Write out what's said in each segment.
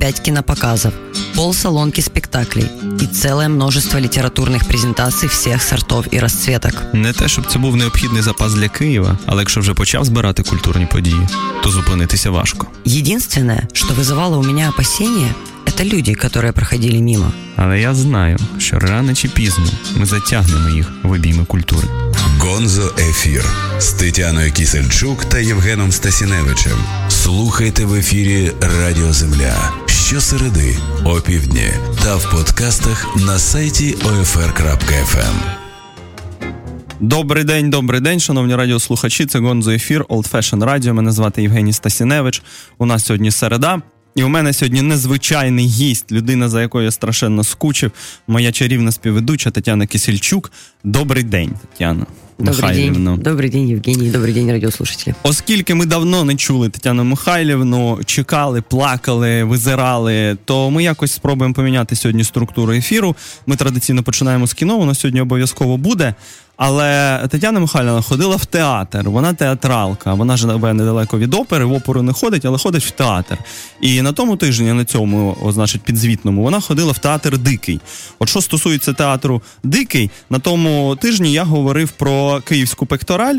75 кинопоказов, полсалонки спектаклей и целое множество литературных презентаций всех сортов и расцветок. Не те, щоб це був необхідний запас для Києва, але якщо вже почав збирати культурні події, то зупинитися важко. Единственное, что вызывало у меня опасения, это люди, которые проходили мимо. Але я знаю, що рано чи пізно ми затягнемо їх в обійми культури. Гонзо Ефір з Тетяною Кісельчук та Євгеном Стасіневичем. Слухайте в ефірі Радіо Земля щосереди опівдні та в подкастах на сайті OFR.FM. Добрий день, добрий день, шановні радіослухачі. Це Гонзо Ефір, Old Fashion Radio. Мене звати Євгеній Стасіневич. У нас сьогодні середа. І у мене сьогодні незвичайний гість, людина, за якою я страшенно скучив, моя чарівна співведуча Тетяна Кисельчук. Добрий день, Тетяна. Добрый Михайлівна. день. Добрый день, Евгений. Добрый день, радиослушатели. Оскільки ми давно не чули Тетяну Михайлівну, чекали, плакали, визирали, то ми якось спробуємо поміняти сьогодні структуру ефіру. Ми традиційно починаємо з кіно, воно сьогодні обов'язково буде. Але Тетяна Михайлівна ходила в театр, вона театралка, вона живе недалеко від опери, в оперу не ходить, але ходить в театр. І на тому тижні, на цьому, значить, підзвітному, вона ходила в театр Дикий. От що стосується театру Дикий, на тому тижні я говорив про київську пектораль.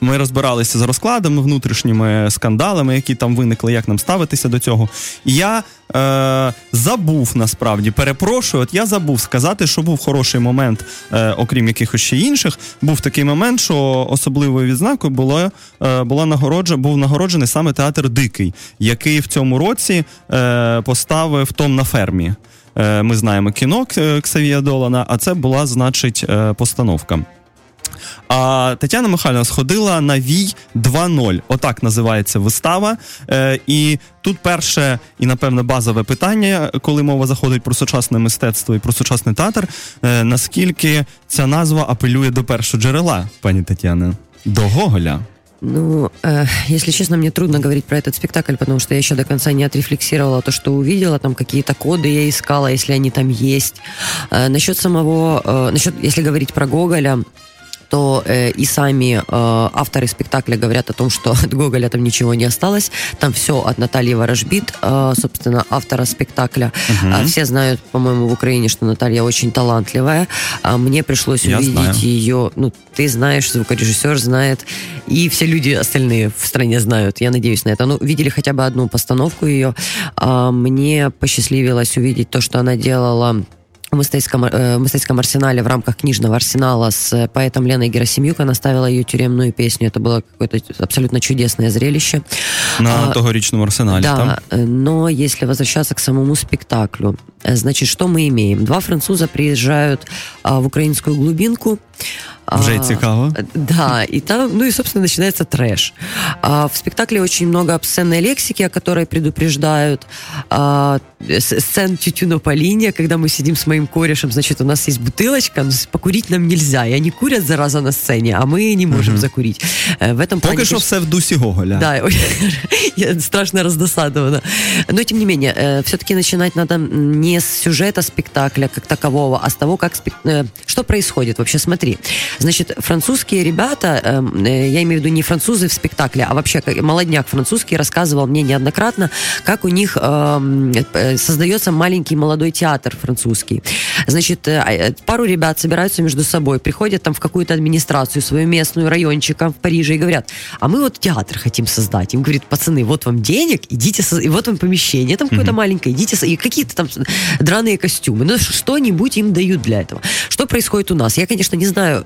Ми розбиралися з розкладами, внутрішніми скандалами, які там виникли, як нам ставитися до цього. І я е, забув насправді, перепрошую, от я забув сказати, що був хороший момент, е, окрім якихось ще інших. Був такий момент, що особливою відзнакою було, е, була нагороджа, був нагороджений саме театр Дикий, який в цьому році е, поставив Том на фермі. Е, ми знаємо кіно Ксавія Долана, а це була, значить, е, постановка. А Тетяна Михайлівна сходила на Вій 2.0. Отак називається вистава. Е, і тут перше і, напевно, базове питання, коли мова заходить про сучасне мистецтво і про сучасний театр. Е, наскільки ця назва апелює до першого джерела, пані Тетяна? До Гоголя. Ну, э, если честно, мне трудно говорить про этот спектакль, потому что я еще до конца не отрефлексировала то, что увидела, там какие-то коды я искала, если они там есть. Э, насчет самого, э, насчет, если говорить про Гоголя, то э, и сами э, авторы спектакля говорят о том, что от Гоголя там ничего не осталось. Там все от Натальи Ворожбит, э, собственно, автора спектакля. А все знают, по-моему, в Украине, что Наталья очень талантливая. А мне пришлось Я увидеть знаю. ее. Ну, ты знаешь, звукорежиссер знает, и все люди остальные в стране знают. Я надеюсь на это. Ну, видели хотя бы одну постановку ее. А, мне посчастливилось увидеть то, что она делала в мистецьком, э, в мистецьком арсенале в рамках книжного арсенала с э, поэтом Леной Герасимюк. Она ставила ее тюремную песню. Это было какое-то абсолютно чудесное зрелище. На А, тогорічному арсеналі. Да, Там? но если возвращаться к самому спектаклю, э, значит, что мы имеем? Два француза приезжают а, в украинскую глубинку. Вже А, цікаво. Да, и там, ну и, собственно, начинается трэш. А, в спектакле очень много обсценной лексики, о которой предупреждают. А, сцен тютюна по линии, когда мы сидим с моим корешем, значит, у нас есть бутылочка, но покурить нам нельзя. И они курят, зараза, на сцене, а мы не можем закурить. Э, В этом плане, Поки що конечно, все в дусі Гоголя. да, я страшно раздосадована. Но, тем не менее, все-таки начинать надо не с сюжета спектакля как такового, а с того, как э, что происходит. Вообще, смотри. Значит, французские ребята, эм, э, я имею в виду не французы в спектакле, а вообще молодняк французский рассказывал мне неоднократно, как у них эм, э, создается маленький молодой театр французский. Значит, э, э, пару ребят собираются между собой, приходят там в какую-то администрацию свою местную, райончика в Париже и говорят, а мы вот театр хотим создать. Им говорит, пацаны, вот вам денег, идите, и вот вам помещение, там какое-то маленькое, идите, и какие-то там драные костюмы. Ну, что-нибудь им дают для этого. Что происходит у нас? Я, конечно, не знаю,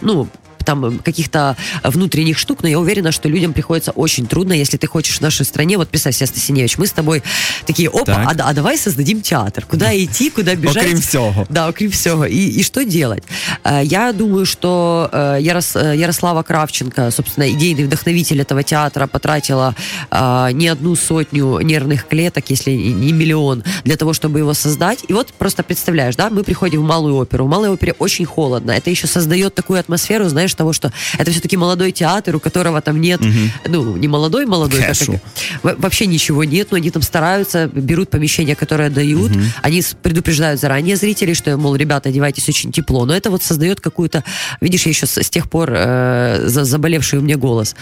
ну, там э, каких-то внутренних штук, но я уверена, что людям приходится очень трудно, если ты хочешь в нашей стране, вот представь себе, Стасиневич, мы с тобой такие, опа, Так. а, а давай создадим театр. Куда идти, куда бежать? Окрім всього. Да, окрім всього. И, и что делать? Э, Я думаю, что э, Ярос- э, Ярослава Кравченко, собственно, идейный вдохновитель этого театра, потратила э, не одну сотню нервных клеток, если не миллион, для того, чтобы его создать. И вот просто представляешь, да, мы приходим в малую оперу. В малой опере очень холодно. Это еще создает такую атмосферу, знаешь, того, что это все-таки молодой театр, у которого там нет, ну, не молодой, молодой, Кэшу. вообще ничего нет, но они там стараются, берут помещение, которое дают, они с- предупреждают заранее зрителей, что, мол, ребята, одевайтесь очень тепло, но это вот создает какую-то, видишь, я еще с, с тех пор э, за- заболевший у меня голос.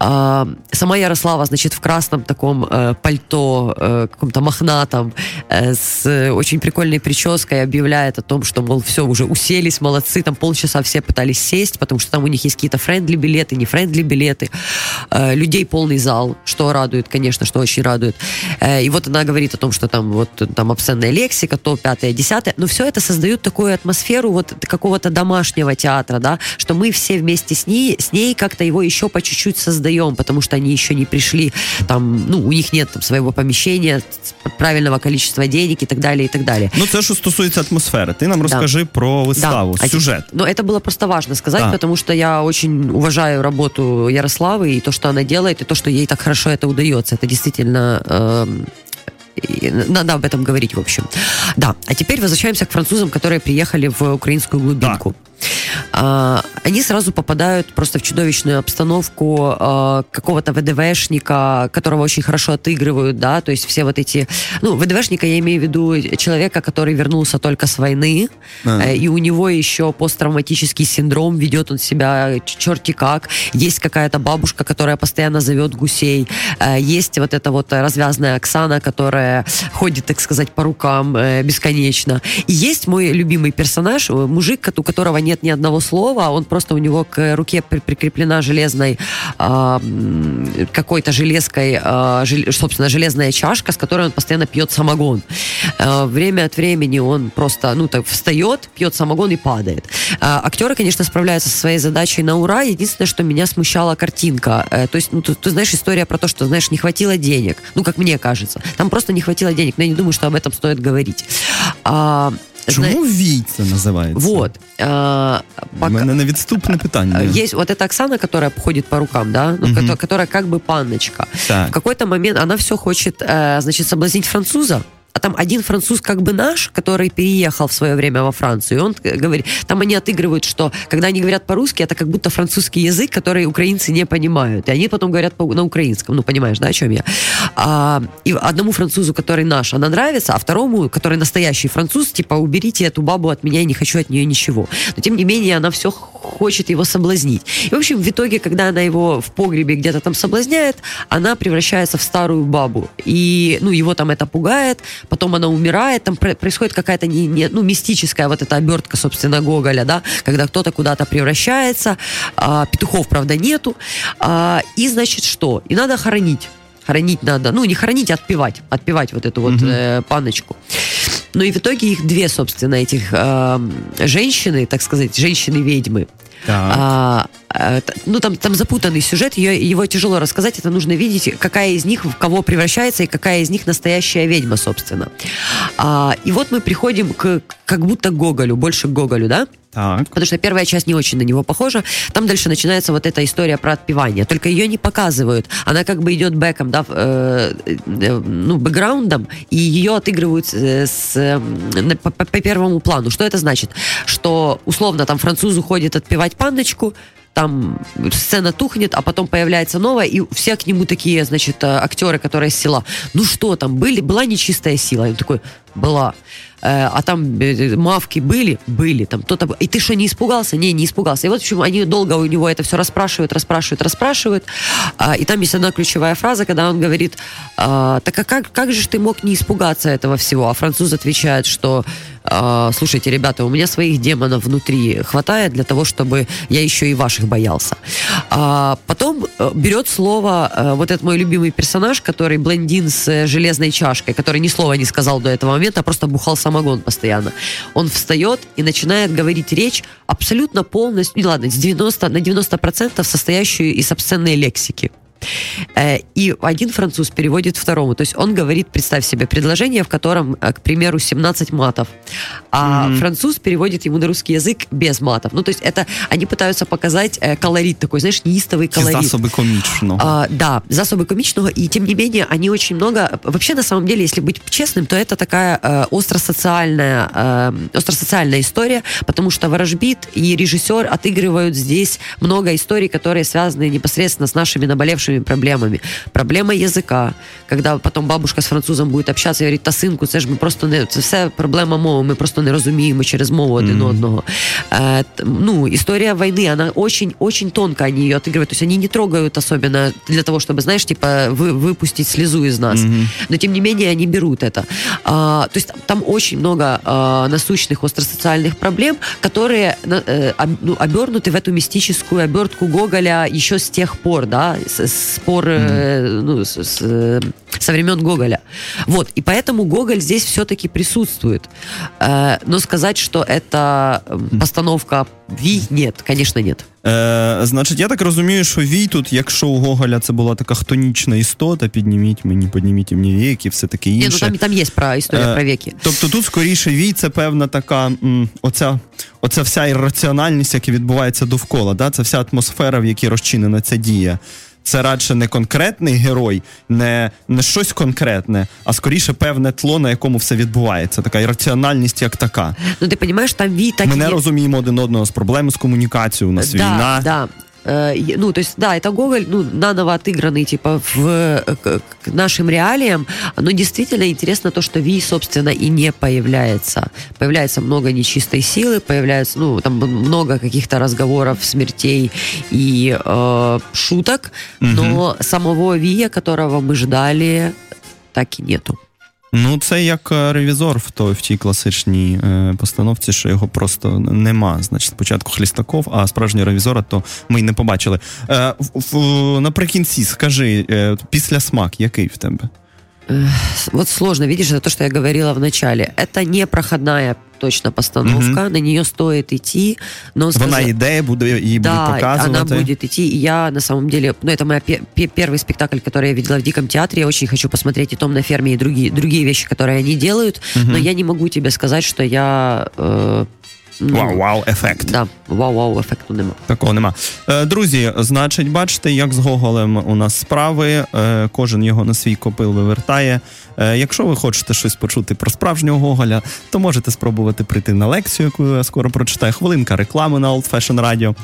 А, сама Ярослава, значит, в красном таком э, пальто, э, каком-то мохнатом, э, с э, очень прикольной прической объявляет о том, что, мол, все, уже уселись, молодцы, там полчаса все пытались сесть, потому что там у них есть какие-то friendly билеты, не friendly билеты, Э, людей полный зал, что радует, конечно, что очень радует. Э, И вот она говорит о том, что там вот там обсценная лексика, то пятое, десятое, но все это создает такую атмосферу вот какого-то домашнего театра, да, что мы все вместе с ней, с ней как-то его еще по чуть-чуть создаем, потому что они еще не пришли, там, ну, у них нет там своего помещения, правильного количества денег и так далее, и так далее. Ну, це що стосується атмосфери. Ти нам розкажи про виставу, а сюжет. Но это было просто важно сказать, Да. потому что я очень уважаю работу Ярославы и то, что она делает, и то, что ей так хорошо это удается. Это действительно... эм, надо об этом говорить, в общем. Да, а теперь возвращаемся к французам, которые приехали в украинскую глубинку. А, они сразу попадают просто в чудовищную обстановку а, какого-то ВДВшника, которого очень хорошо отыгрывают, да, то есть все вот эти... Ну, ВДВшника я имею в виду человека, который вернулся только с войны, А. э, и у него еще посттравматический синдром, ведет он себя черти как. Есть какая-то бабушка, которая постоянно зовет гусей. Э, Есть вот эта вот развязная Оксана, которая ходит, так сказать, по рукам э, бесконечно. И есть мой любимый персонаж, мужик, у которого нет ни одного слова, он просто у него к руке при- прикреплена железной а, м, какой-то железкой, а, жел- собственно, железная чашка, с которой он постоянно пьет самогон. А, Время от времени он просто, ну, так встает, пьет самогон и падает. А, Актеры, конечно, справляются со своей задачей на ура. Единственное, что меня смущала картинка. Э, То есть, ну, ты, ты знаешь, история про то, что, знаешь, не хватило денег. Ну, как мне кажется. Там просто не хватило денег, но я не думаю, что об этом стоит говорить. А, Чому вій це називається? Вот. А, У пока- мене невідступне питання. А, Есть вот эта Оксана, которая ходит по рукам, да, ну, Мгм. кото- которая как бы панночка. Так. В какой-то момент она все хочет, э, значит, соблазнить француза. а там один француз как бы наш, который переехал в свое время во Францию, он э, говорит, там они отыгрывают, что когда они говорят по-русски, это как будто французский язык, который украинцы не понимают. И они потом говорят на украинском, ну, понимаешь, да, о чем я? А, и одному французу, который наш, она нравится, а второму, который настоящий француз, типа, уберите эту бабу от меня, я не хочу от нее ничего. Но, тем не менее, она все хочет его соблазнить. И, в общем, в итоге, когда она его в погребе где-то там соблазняет, она превращается в старую бабу. И, ну, его там это пугает, потом она умирает, там про- происходит какая-то, не, не- ну, мистическая вот эта обертка, собственно, Гоголя, да, когда кто-то куда-то превращается, а, петухов, правда, нету, а, и, значит, что? И надо хоронить. Хоронить надо, ну, не хоронить, а отпевать, отпевать вот эту вот э, паночку. Ну и в итоге их две, собственно, этих э, женщины, так сказать, женщины-ведьмы. А, э, ну, там, там запутанный сюжет, ее, его тяжело рассказать, это нужно видеть, какая из них в кого превращается и какая из них настоящая ведьма, собственно. А, и вот мы приходим к как будто Гоголю, больше к Гоголю, да? Так. Потому что первая часть не очень на него похожа. Там дальше начинается вот эта история про отпевание. Только ее не показывают. Она как бы идет бэком, да, э, э, ну, бэкграундом, и ее отыгрывают с, э, по- по первому плану. Что это значит? Что, условно, там француз уходит отпевать панночку, там сцена тухнет, а потом появляется новая, и все к нему такие, значит, э, актеры, которые с села. Ну что там, были, была нечистая сила? И он такой, была. Э, а там э, мавки были? Были. Там кто-то... И ты что, не испугался? Не, не испугался. И вот, в общем, они долго у него это все расспрашивают, расспрашивают, расспрашивают. А, и там есть одна ключевая фраза, когда он говорит, а, так а как, как же ты мог не испугаться этого всего? А француз отвечает, что а, слушайте, ребята, у меня своих демонов внутри хватает для того, чтобы я еще и ваших боялся. А, потом э, берет слово э, вот этот мой любимый персонаж, который блондин с э, железной чашкой, который ни слова не сказал до этого момента, момент, а просто бухал самогон постоянно. Он встает и начинает говорить речь абсолютно полностью, не ладно, с 90, на 90% состоящую из обсценной лексики. Э, И один француз переводит второму. То есть он говорит, представь себе, предложение, в котором, э, к примеру, 17 матов. А француз переводит ему на русский язык без матов. Ну, то есть это они пытаются показать э, колорит такой, знаешь, неистовый колорит. засоби комічного. А, да, засобы комичного, и тем не менее они очень много... Вообще, на самом деле, если быть честным, то это такая э, остросоциальная, э, остросоциальная история, потому что Ворожбит и режиссер отыгрывают здесь много историй, которые связаны непосредственно с нашими наболевшими проблемами. Проблема языка, когда потом бабушка с французом будет общаться и говорить, та синку, це ж ми просто не... Це все проблема мови, ми просто не розуміємо через мову один одного. Э, т- ну, история войны, она очень-очень тонко они ее отыгрывают. То есть они не трогают особенно для того, чтобы, знаешь, типа вы, выпустить слезу из нас. Но тем не менее они берут это. А, то есть там очень много а, насущных остросоциальных проблем, которые об- ну, обернуты в эту мистическую обертку Гоголя еще с тех пор, да, с, с пор, э, ну, с, с, э, со времен Гоголя. Вот, и поэтому Гоголь здесь все-таки присутствует. Э, но сказать, что это м, постановка Ви, нет, конечно, нет. Е, значить, я так розумію, що вій тут, якщо у Гоголя це була така хтонічна істота, підніміть мені, підніміть мені вік і все таке Не, ну інше. там, там есть про историю Э, про веки. Тобто тут скоріше вій це певна така м, оця, оця вся ірраціональність, яка відбувається довкола. Да? Це вся атмосфера, в якій розчинена ця дія. Це радше не конкретний герой, не, не щось конкретне, а скоріше певне тло, на якому все відбувається. Така ірраціональність як така. Ну, ти розумієш, там ві так Ми не розуміємо один одного з проблеми з комунікацією. У нас да, війна. Да. Э, Ну, то есть, да, это Гоголь, ну, наново отыгранный, типа, в, э, к, к нашим реалиям. Но действительно интересно то, что Ви, собственно, и не появляется. Появляется много нечистой силы, появляется, ну, там много каких-то разговоров, смертей и э, шуток, но самого Вия, которого мы ждали, так и нету. Ну, це як е, ревізор в, той, в тій класичній е, постановці, що його просто нема. Значить, спочатку Хлістаков, а справжнього ревізора то ми й не побачили. Е, в, в- наприкінці, скажи, е, після смак, який в тебе? Вот сложно, видишь, это то, что я говорила в начале. Это не проходная точно постановка, на нее стоит идти, но... Вона сказа- йде, буде, її Да, будуть показувати. она будет идти. И я, на самом деле, ну, это мой первый спектакль, который я видела в Диком театре. Я очень хочу посмотреть и «Том на ферме», и другие, другие вещи, которые они делают. Но я не могу тебе сказать, что я... э, ну, Вау-вау, ефект. Да, вау-вау, ефекту нема. Такого нема. Е, друзі, значить, бачите, як з Гоголем у нас справи. Е, кожен його на свій копил вивертає. Е, якщо ви хочете щось почути про справжнього Гоголя, то можете спробувати прийти на лекцію, яку я скоро прочитаю. Хвилинка реклами на Old Fashion Radio.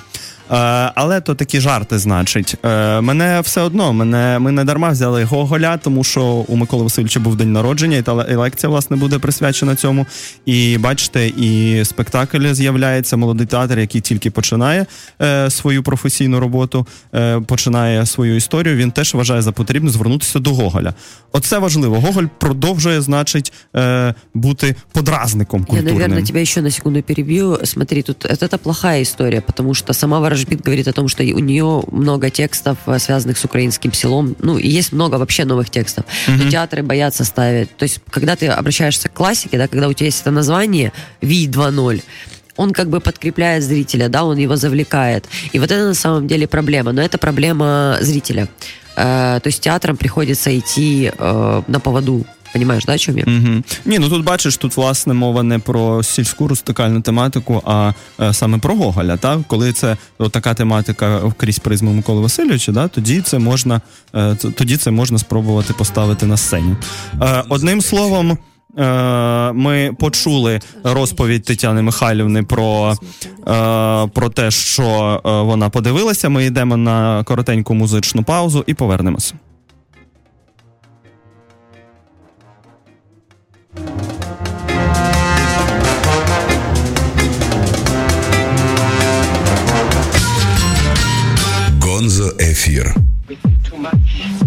Е, але то такі жарти, значить. Е, мене все одно, мене, ми не дарма взяли Гоголя, тому що у Миколи Васильовича був день народження, і та і лекція, власне, буде присвячена цьому. І бачите, і спектакль з'являється, молодий театр, який тільки починає е, свою професійну роботу, починає свою історію. Він теж вважає за потрібне звернутися до Гоголя. Оце важливо. Гоголь продовжує, значить, бути подразником Я, культурним. наверное, тебя еще на секунду перебью. Смотри, тут это, это плохая история, потому что сама Ворожбит говорит о том, что у нее много текстов, э, связанных с украинским селом. Ну, и есть много вообще новых текстов. Но театры боятся ставить. То есть, когда ты обращаешься к классике, да, когда у тебя есть это название Ви 2.0, он как бы подкрепляет зрителя, да, он его завлекает. И вот это на самом деле проблема. Но это проблема зрителя. Э, то есть театрам приходится идти э, на поводу. Понимаешь, да, чем я? Угу. Ні, ну тут бачиш, тут власне мова не про сільську рустикальну тематику, а е, саме про Гоголя. Так? Коли це така тематика крізь призму Миколи Васильовича, да, тоді це можна е, тоді це можна спробувати поставити на сцені. Е, одним словом. е, Ми почули розповідь Тетяни Михайлівни про, е, про те, що е, вона подивилася. Ми йдемо на коротеньку музичну паузу і повернемося. Гонзо Ефір. too much,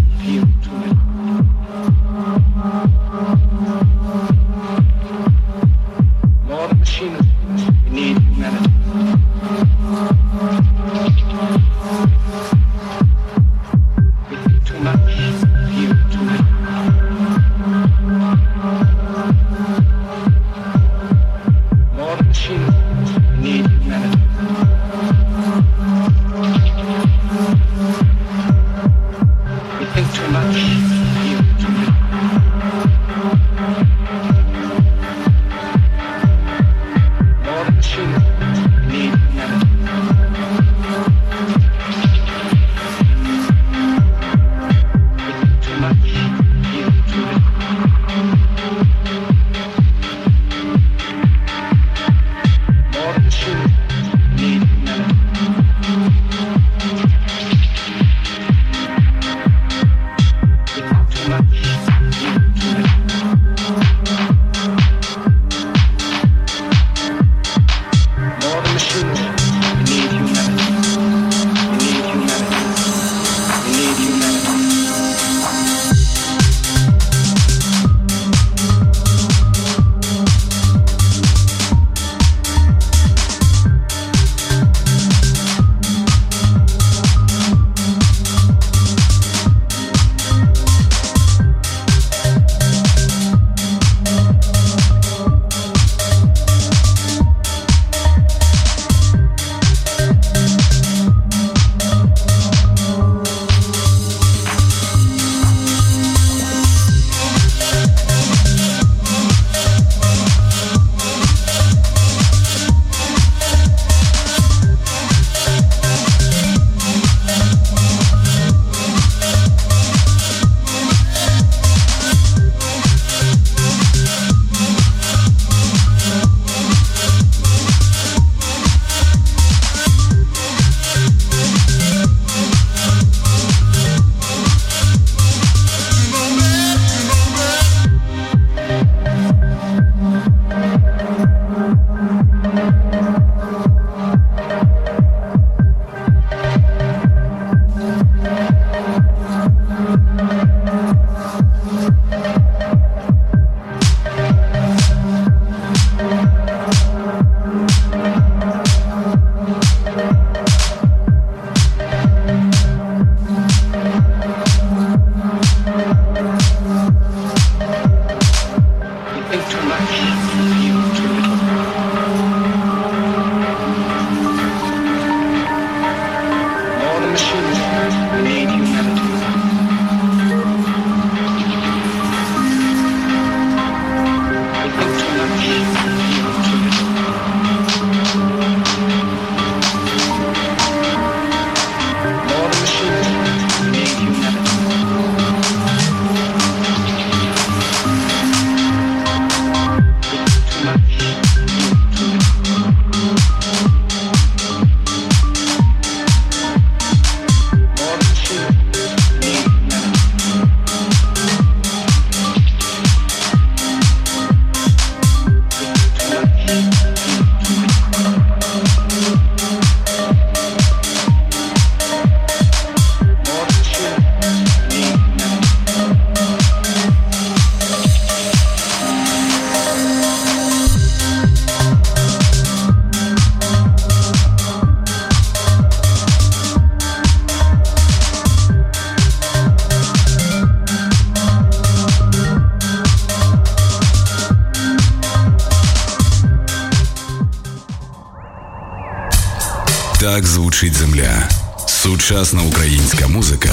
Так звучить земля. Сучасна українська музика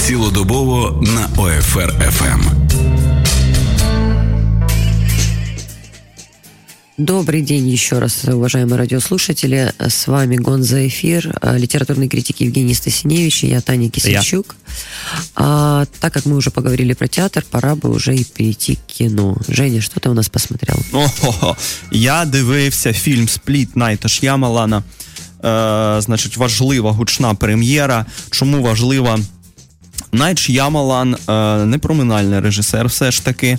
цілодобово на ем. ОФР FM. Добрый день еще раз, уважаемые радиослушатели. С вами Гонза Эфир, э, литературный критик Евгений Стасиневич и я, Таня Кисельчук. А, так как мы уже поговорили про театр, пора бы уже и перейти к кино. Женя, что ты у нас посмотрел? Ого, я дивився фільм Спліт Найта Ш'ямалана. Е, Значить, важлива гучна прем'єра. Чому важлива? Найч Ямалан, е, не режисер, все ж таки. Е,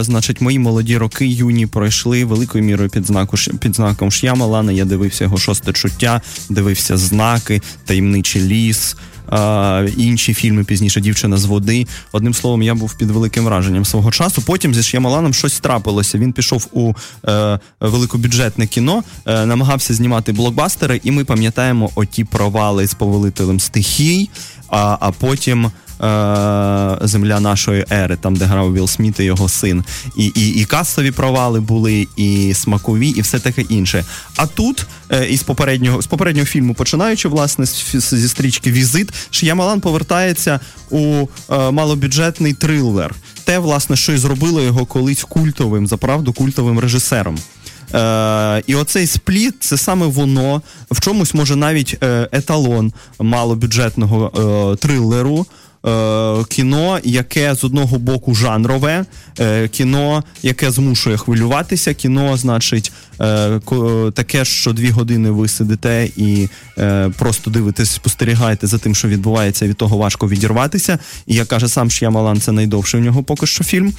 значить, мої молоді роки юні пройшли великою мірою під, знаку, під знаком Ш'ямалана. Я дивився його шосте чуття, дивився знаки, таємничий ліс. Е, інші фільми пізніше Дівчина з води. Одним словом, я був під великим враженням свого часу. Потім зі Ш'ямаланом щось трапилося. Він пішов у е, великобюджетне кіно, е, намагався знімати блокбастери, і ми пам'ятаємо оті провали з повелителем стихій, а, а потім. Е, Земля нашої ери, там де грав Вілл Сміт і його син, і, і, і касові провали були, і смакові, і все таке інше. А тут е, із попереднього з попереднього фільму, починаючи власне зі стрічки Візит, Ш'ямалан повертається у е, малобюджетний трилер. Те, власне, що і зробило його колись культовим, заправду культовим режисером. Е, і оцей спліт це саме воно в чомусь може навіть еталон малобюджетного е, трилеру. Е, кіно, яке з одного боку жанрове, е, кіно, яке змушує хвилюватися, кіно, значить, е, таке, що дві години ви сидите і просто дивитесь, спостерігаєте за тим, що відбувається, від того важко відірватися. І як каже сам Ш'ямалан, це найдовший у нього поки що фільм.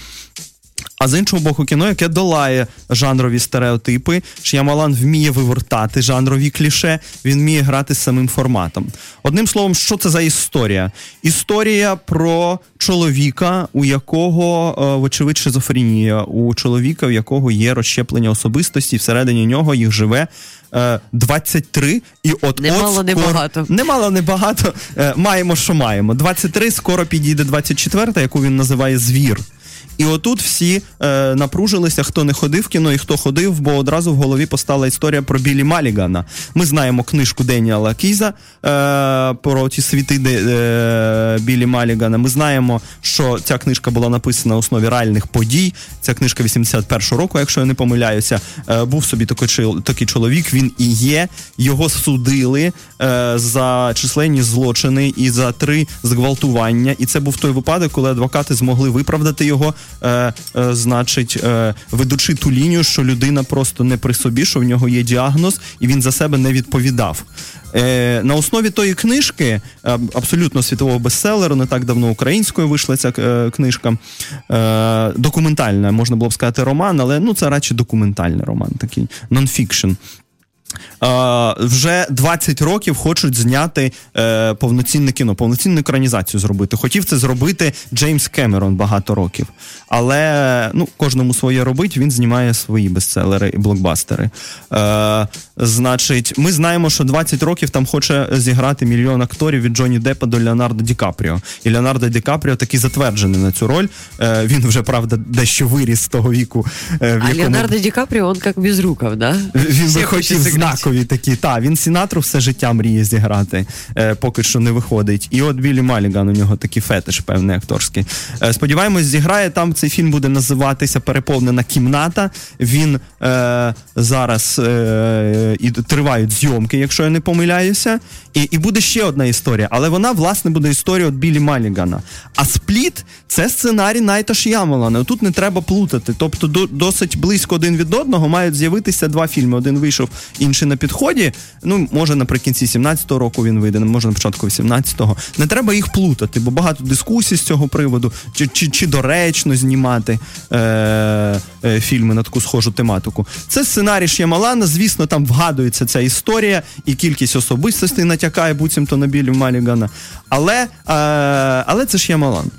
А з іншого боку, кіно, яке долає жанрові стереотипи, Ш'ямалан вміє вивертати жанрові кліше, він вміє грати з самим форматом. Одним словом, що це за історія? Історія про чоловіка, у якого, е, вочевидь, шизофренія, у чоловіка, у якого є розщеплення особистості, всередині нього їх живе. е, 23, і от Немало, скоро- багато. Немало, небагато. Е, Маємо, що маємо. 23, скоро підійде 24, яку він називає звір. І отут всі е, напружилися, хто не ходив в кіно і хто ходив, бо одразу в голові постала історія про Білі Малігана. Ми знаємо книжку Деніала Кіза е, про ті світи де, е, Білі Малігана. Ми знаємо, що ця книжка була написана на основі реальних подій. Ця книжка 81-го року, якщо я не помиляюся. Е, був собі такий, такий чоловік, він і є. Його судили е, за численні злочини і за три зґвалтування. І це був той випадок, коли адвокати змогли виправдати його, е, е, значить, е, ведучи ту лінію, що людина просто не при собі, що в нього є діагноз, і він за себе не відповідав. Е, на основі тої книжки, е, абсолютно світового бестселеру, не так давно українською вийшла ця е, книжка. Е, документальна, можна було б сказати, роман, але ну це радше документальний роман, такий нонфікшн. Е, вже 20 років хочуть зняти е, повноцінне кіно, повноцінну екранізацію зробити. Хотів це зробити Джеймс Кемерон багато років. Але ну, кожному своє робить, він знімає свої бестселери і блокбастери. Е, значить, ми знаємо, що 20 років там хоче зіграти мільйон акторів від Джонні Деппа до Леонардо Ді Капріо. І Леонардо Ді Капріо такий затверджений на цю роль. Е, він вже, правда, дещо виріс з того віку, е, в А якому Леонардо Ди Каприо, он как Безруков, да? він би хотів знакові такі. Та, він Сінатру все життя мріє зіграти, е, поки що не виходить. І от Білі Маліган, у нього такий фетиш певний акторський. Е, сподіваємось, зіграє. Там цей фільм буде називатися Переповнена кімната. Він е, зараз е, і тривають зйомки, якщо я не помиляюся. І, і буде ще одна історія, але вона, власне, буде історія від Білі Малігана. А спліт це сценарій Найта Ш'ямалана. Тут не треба плутати. Тобто до, досить близько один від одного мають з'явитися два фільми. Один вийшов, інший на підході. Ну, може, наприкінці 17-го року він вийде, може на початку 18-го. Не треба їх плутати, бо багато дискусій з цього приводу, чи, чи, чи доречно знімати е, е, фільми на таку схожу тематику. Це сценарій Ш'ямалана. Звісно, там вгадується ця історія, і кількість особистостей натякає буцімто на білі Малігана. Але, е, але це Ш'ямалан.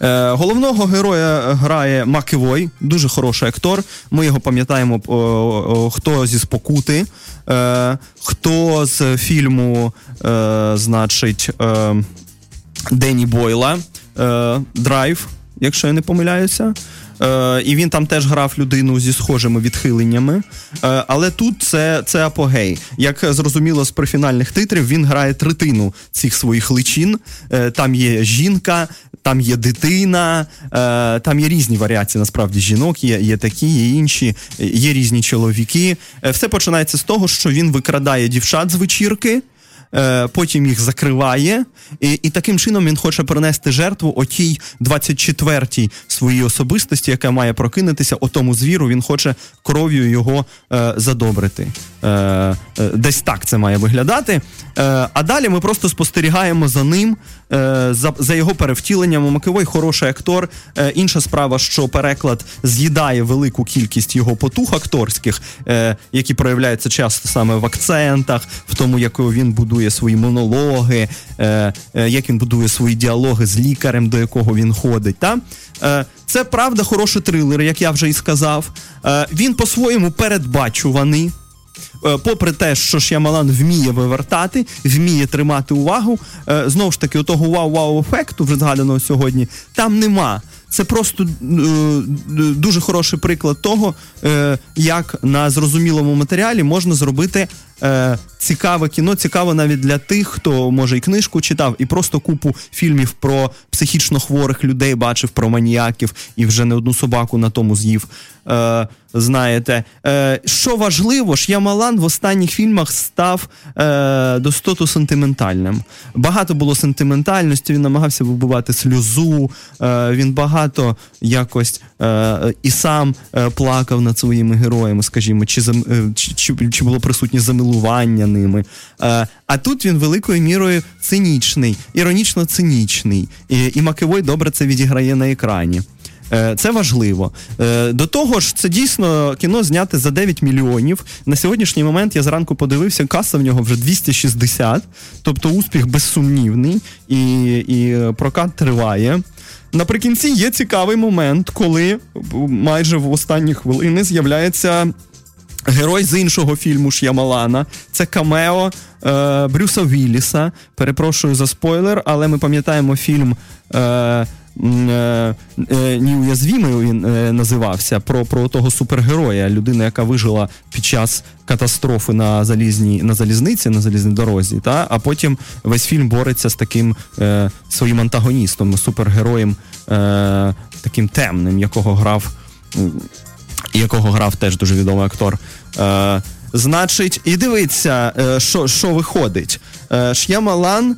Е, головного героя грає Макевой, дуже хороший актор. Ми його пам'ятаємо, о, хто зі спокути, е, хто з фільму, е, значить, е, Дені Бойла, е, Драйв. якщо я не помиляюся. Е, і він там теж грав людину зі схожими відхиленнями. Е, але тут це, це апогей. Як зрозуміло з прифінальних титрів, він грає третину цих своїх личин. Е, там є жінка, там є дитина, е, там є різні варіації насправді жінок, є, є такі, є інші, є різні чоловіки. Е, все починається з того, що він викрадає дівчат з вечірки. Е, Потім їх закриває, і, і таким чином він хоче принести жертву отій 24-й своїй особистості, яка має прокинутися, отому звіру. Він хоче кров'ю його е, задобрити. Е, е, десь так це має виглядати. Е, а далі ми просто спостерігаємо за ним, е, за, за його перевтіленням. Макевой хороший актор. Е, інша справа, що переклад з'їдає велику кількість його потух акторських, е, які проявляються часто саме в акцентах, в тому, якою він будує свої монологи, е, е, як він будує свої діалоги з лікарем, до якого він ходить. Та? Е, це правда хороший трилер, як я вже і сказав. Е, він по-своєму передбачуваний. Е, Попри те, що Шямалан вміє вивертати, вміє тримати увагу, е, знову ж таки, отого вау-вау ефекту, вже згаданого сьогодні, там нема. Це просто е, дуже хороший приклад того, як на зрозумілому матеріалі можна зробити е, цікаве кіно, цікаво навіть для тих, хто може і книжку читав, і просто купу фільмів про психічно хворих людей бачив, про маніяків, і вже не одну собаку на тому з'їв. Е, знаєте, е, що важливо, Ш'ямалан в останніх фільмах став е, достоту сентиментальним. Багато було сентиментальності, він намагався вибивати сльозу, е, він багато якось е, і сам е, плакав над своїми героями, скажімо, чи, е, чи, чи, чи було присутнє замилування ними. Е, а тут він великою мірою цинічний, іронічно цинічний. І, і Макевой добре це відіграє на екрані. Е, Це важливо. Е, До того ж, це дійсно кіно зняте за 9 мільйонів. На сьогоднішній момент я зранку подивився, каса в нього вже 260, тобто успіх безсумнівний, і, і прокат триває. Наприкінці є цікавий момент, коли майже в останні хвилини з'являється герой з іншого фільму Ш'ямалана. Це камео е, Брюса Вілліса. Перепрошую за спойлер, але ми пам'ятаємо фільм. Е, е, е, Неуязвімий він е, називався про, про того супергероя, людина, яка вижила під час катастрофи на залізній на залізниці, на залізній дорозі. Та? А потім весь фільм бореться з таким е, своїм антагоністом, супергероєм, е, таким темним, якого грав якого грав теж дуже відомий актор. Е, значить, і дивиться, е, що, що виходить. Е, Ш'ямалан е,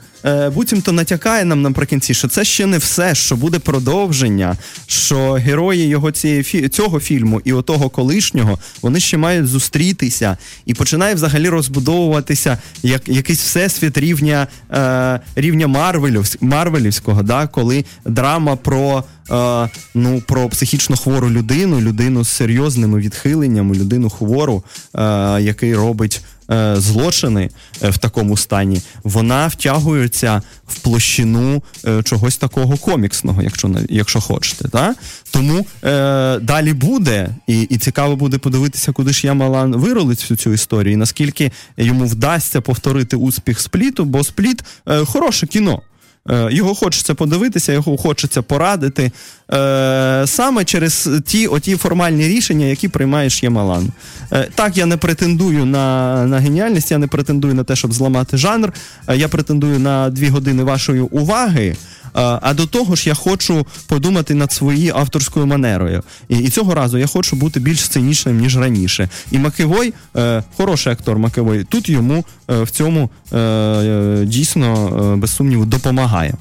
буцімто натякає нам наприкінці, що це ще не все, що буде продовження, що герої його цієї цього фільму і отого колишнього вони ще мають зустрітися і починає взагалі розбудовуватися як якийсь всесвіт рівня, е, рівня Марвелівсь, Марвелівського, да, коли драма про. Е, ну, про психічно хвору людину, людину з серйозними відхиленнями, людину хвору, е, який робить е, злочини е, в такому стані, вона втягується в площину е, чогось такого коміксного, якщо якщо хочете. Та? Тому е, далі буде, і, і цікаво буде подивитися, куди ж Ямалан виролить всю цю історію, і наскільки йому вдасться повторити успіх спліту, бо спліт е, хороше кіно. Е, Його хочеться подивитися, його хочеться порадити е, саме через ті оті формальні рішення, які приймаєш Ямалан. Е, так, я не претендую на, на геніальність, я не претендую на те, щоб зламати жанр. Я претендую на дві години вашої уваги. А до того ж, я хочу подумати над своєю авторською манерою. І, і цього разу я хочу бути більш цинічним, ніж раніше. І Макевой, е, хороший актор Макевой, тут йому е, в цьому е, дійсно, без сумніву, допомагає.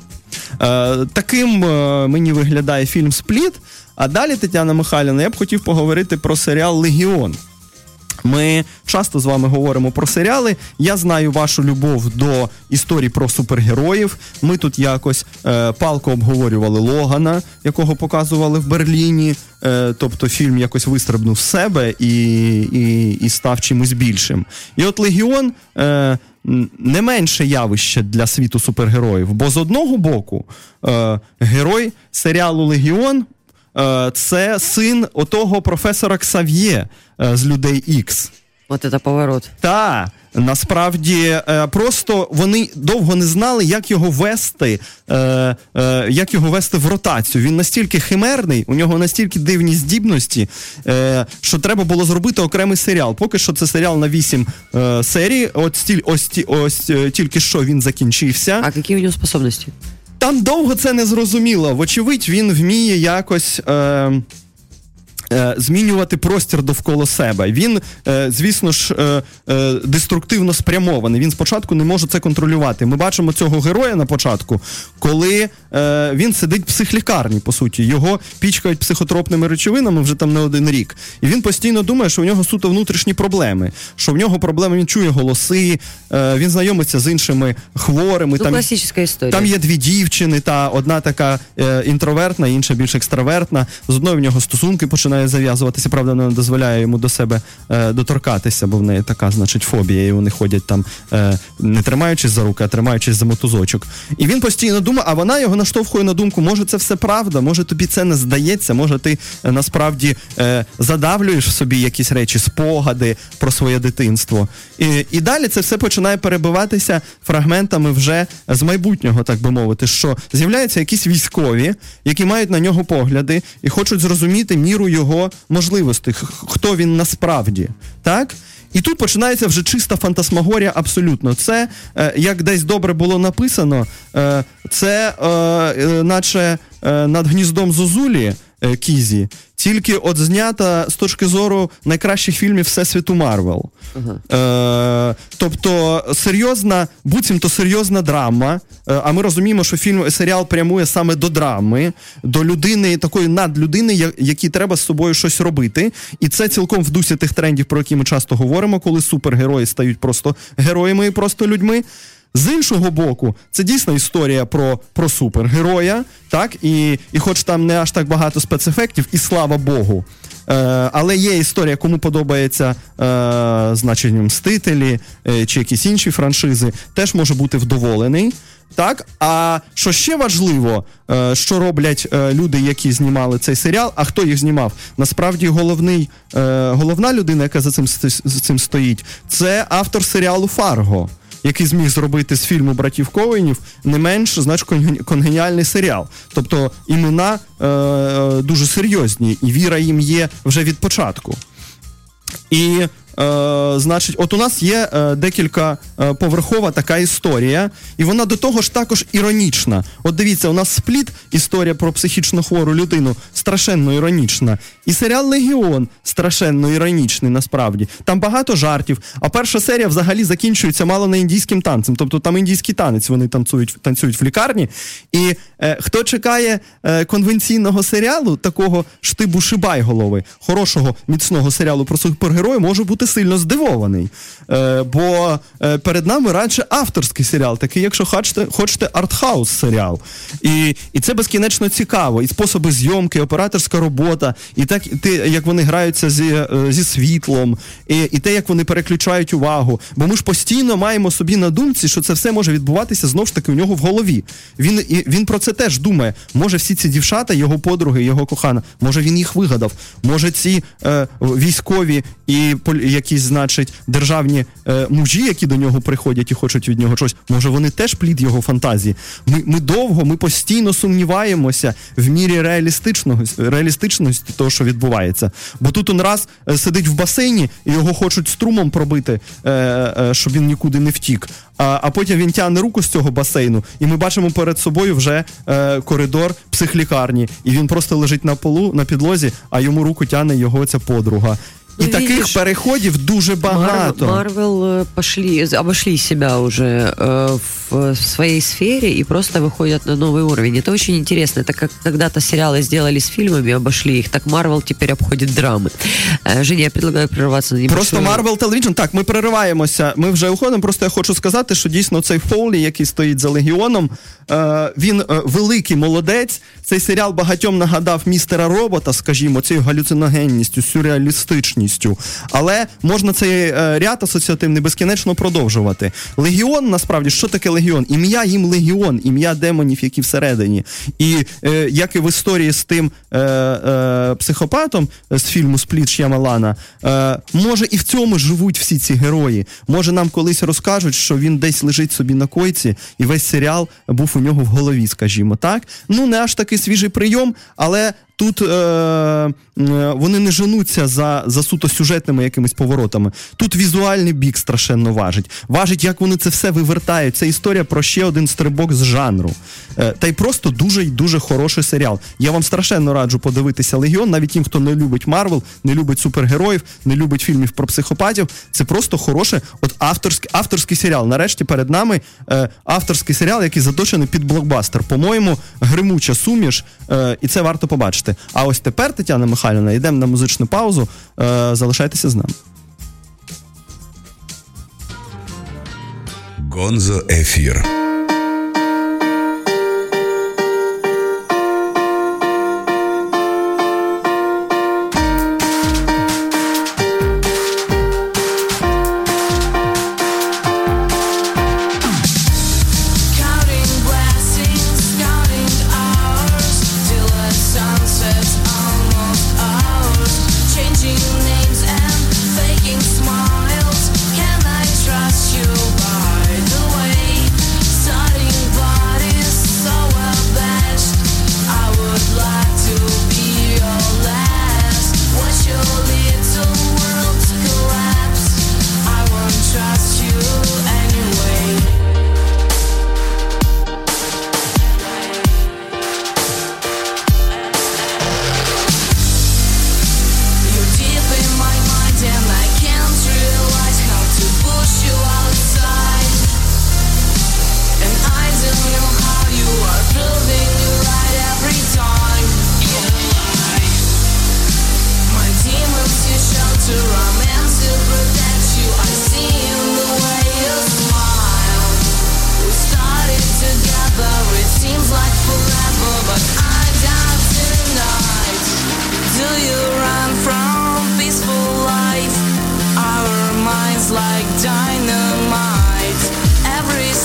Таким мені виглядає фільм Спліт. А далі, Тетяна Михайлівна, я б хотів поговорити про серіал Легіон. Ми часто з вами говоримо про серіали. Я знаю вашу любов до історій про супергероїв. Ми тут якось е, палко обговорювали Логана, якого показували в Берліні. Е, тобто фільм якось вистрибнув з себе і, і, і став чимось більшим. І от Легіон. Е, не менше явище для світу супергероїв, бо з одного боку е, герой серіалу Легіон це син отого професора Ксав'є е, з людей Ікс. Вот это поворот. Та Насправді, е, просто вони довго не знали, як його вести, е, е, як його вести в ротацію. Він настільки химерний, у нього настільки дивні здібності, е, що треба було зробити окремий серіал. Поки що це серіал на 8 е, серій. От стіль, ось, ось е, тільки що він закінчився. А какие у него способности? Там довго це не зрозуміло. Вочевидь, він вміє якось. Е, Змінювати простір довкола себе. Він, е, звісно ж, е, е, деструктивно спрямований. Він спочатку не може це контролювати. Ми бачимо цього героя на початку, коли е, він сидить в психлікарні, по суті. Його пічкають психотропними речовинами вже там не один рік. І він постійно думає, що в нього суто внутрішні проблеми. Що в нього проблеми, він чує голоси, е, він знайомиться з іншими хворими. Ну, классическая история. Там є дві дівчини, та одна така е, інтровертна, інша більш екстравертна. З одною в нього стосунки починає зав'язуватися. Правда, вона дозволяє йому до себе е, доторкатися, бо в неї така, значить, фобія, і вони ходять там е, не тримаючись за руки, а тримаючись за мотузочок. І він постійно думає, а вона його наштовхує на думку, може це все правда, може тобі це не здається, може ти е, насправді е, задавлюєш в собі якісь речі, спогади про своє дитинство. І, і далі це все починає перебиватися фрагментами вже з майбутнього, так би мовити, що з'являються якісь військові, які мають на нього погляди і хочуть зрозуміти міру його можливостей, х- хто він насправді. Так? І тут починається вже чиста фантасмагорія абсолютно. Це, е, як десь добре було написано, е, це е, наче над гніздом Зозулі Кізі, тільки от знята з точки зору найкращих фільмів Всесвіту Марвел. Е, тобто серйозна, буцімто серйозна драма. Е, а ми розуміємо, що фільм серіал прямує саме до драми, до людини, такої надлюдини, я- якій треба з собою щось робити. І це цілком в дусі тих трендів, про які ми часто говоримо, коли супергерої стають просто героями і просто людьми. З іншого боку, це дійсно історія про, про супергероя, так? І, і хоч там не аж так багато спецефектів, і слава Богу. Е, але є історія, кому подобається е, значить, мстителі е, чи якісь інші франшизи, теж може бути вдоволений. Так, а що ще важливо, е, що роблять е, люди, які знімали цей серіал, а хто їх знімав? Насправді головний, е, головна людина, яка за цим, за цим стоїть, це автор серіалу Фарго який зміг зробити з фільму братів Коенів не менш знач, конгеніальний серіал. Тобто імена е, е, дуже серйозні, і віра їм є вже від початку. І, е, значить, от у нас є е, декілька е, поверхова така історія, і вона до того ж також іронічна. От дивіться, у нас спліт, історія про психічно хвору людину, страшенно іронічна. І серіал Легіон страшенно іронічний, насправді. Там багато жартів. А перша серія взагалі закінчується мало не індійським танцем. Тобто там індійський танець вони танцюють, танцюють в лікарні. І е, хто чекає е, конвенційного серіалу, такого штибу Шибайголови, хорошого міцного серіалу про супергероїв, може бути сильно здивований. Е, бо е, перед нами радше авторський серіал, такий, якщо хочете, хочете артхаус серіал. І, і це безкінечно цікаво. І способи зйомки, операторська робота, і так і те, як вони граються зі, е, зі світлом, і, і те, як вони переключають увагу. Бо ми ж постійно маємо собі на думці, що це все може відбуватися знову ж таки у нього в голові. Він, і, він про це теж думає. Може, всі ці дівчата, його подруги, його кохана, може він їх вигадав. Може, ці е, військові і полі- якісь, значить, державні е, мужі, які до нього приходять і хочуть від нього щось, може вони теж плід його фантазії. Ми, ми довго, ми постійно сумніваємося в мірі реалістичного, реалістичності того, що відбувається. Бо тут он раз е, сидить в басейні, і його хочуть струмом пробити, е, е, щоб він нікуди не втік. А, а потім він тягне руку з цього басейну, і ми бачимо перед собою вже е, коридор психлікарні, і він просто лежить на полу на підлозі, а йому руку тягне його ця подруга. І Ну, таких видиш, переходів дуже багато. Марвел э, пошли, обошли себя уже э, в, в своей сфере и просто выходят на новый уровень. Это очень интересно. Это как когда-то сериалы сделали с фильмами, обошли их, так Марвел теперь обходит драмы. Э, Женя, я предлагаю прерваться на небольшую... Просто Marvel Television, так, ми перериваємося. Ми вже уходимо. Просто я хочу сказати, що дійсно цей Фоулі, який стоїть за легіоном, е, він е, великий молодець. Цей серіал багатьом нагадав містера робота, скажімо, цією галюциногенністю, сюрреалістичністю. сутністю. Але можна цей е, ряд асоціативний безкінечно продовжувати. Легіон, насправді, що таке легіон? Ім'я їм легіон, ім'я демонів, які всередині. І е, як і в історії з тим е, е, психопатом з фільму Спліт Ш'ямалана, е, може і в цьому живуть всі ці герої. Може, нам колись розкажуть, що він десь лежить собі на койці, і весь серіал був у нього в голові, скажімо так. Ну, не аж такий свіжий прийом, але. Тут е, е, вони не женуться за, за суто сюжетними якимись поворотами. Тут візуальний бік страшенно важить. Важить, як вони це все вивертають. Це історія про ще один стрибок з жанру. Е, та й просто дуже й дуже хороший серіал. Я вам страшенно раджу подивитися Легіон, навіть тим, хто не любить Марвел, не любить супергероїв, не любить фільмів про психопатів. Це просто хороший от авторський, авторський серіал. Нарешті перед нами е, авторський серіал, який заточений під блокбастер. По-моєму, гримуча суміш, е, і це варто побачити. А ось тепер, Тетяна Михайлівна, йдемо на музичну паузу. Е, залишайтеся з нами. Гонзо Ефір.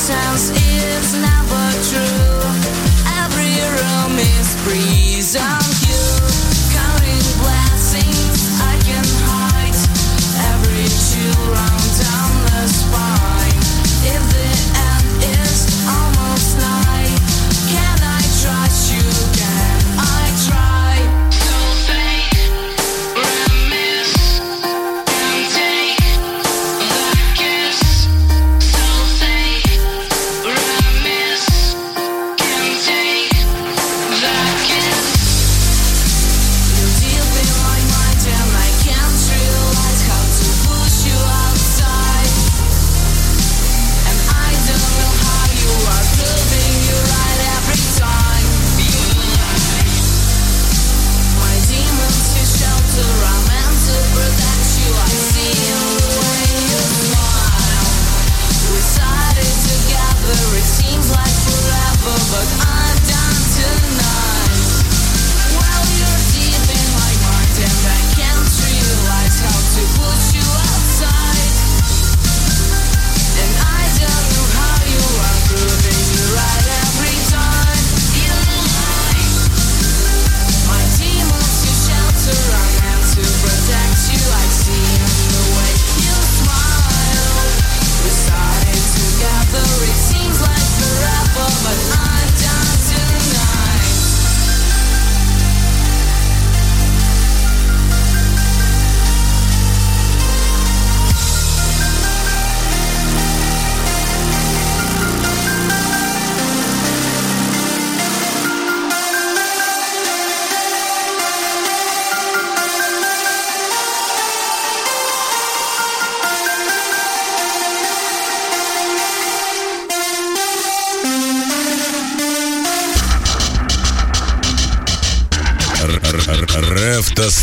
sounds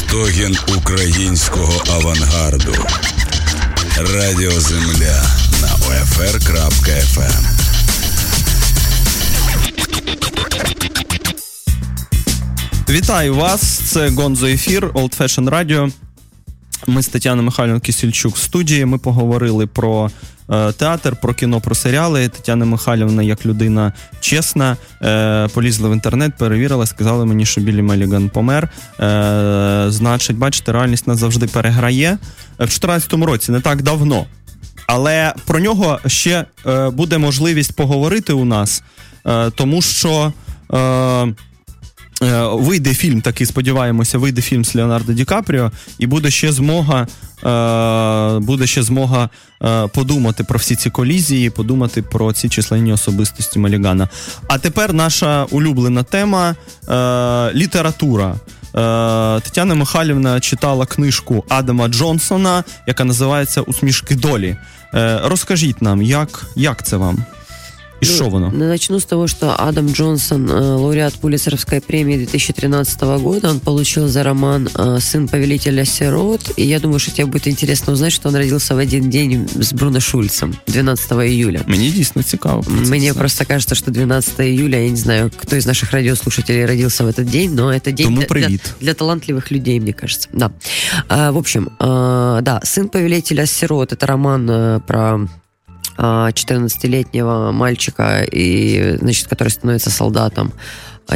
стогін українського авангарду. Радіо Земля на OFR.FM. Вітаю вас! Це Гонзо Ефір, Old Fashion Radio. Ми з Тетяною Михайлівною Кисельчук в студії. Ми поговорили про театр, про кіно, про серіали. Тетяна Михайлівна, як людина чесна, е, полізла в інтернет, перевірила, сказали мені, що Білі Меліган помер. Е, значить, бачите, реальність нас завжди переграє. Е, В 2014 році, не так давно. Але про нього ще е, буде можливість поговорити у нас, е, тому що. Е, Вийде фільм, такий сподіваємося, вийде фільм з Леонардо Ді Капріо, і буде ще змога, е, буде ще змога е, подумати про всі ці колізії, подумати про ці численні особистості Малігана. А тепер наша улюблена тема література. Тетяна Михайлівна читала книжку Адама Джонсона, яка називається Усмішки долі. Розкажіть нам, як, як це вам? І що воно? Ну, Начну с того, что Адам Джонсон, э, лауреат Пулицеровской премии 2013 года, он получил за роман э, «Сын повелителя сирот», и я думаю, что тебе будет интересно узнать, что он родился в один день с Бруно Шульцем, 12 июля. Мені дійсно цікаво. про це Мне все. просто кажется, что 12 июля, я не знаю, кто из наших радиослушателей родился в этот день, но это день Тому для, для, привет. для талантливых людей, мне кажется. Да. А, в общем, а, да, «Сын повелителя сирот» — это роман э, про а, 14-летнего мальчика, и, значит, который становится солдатом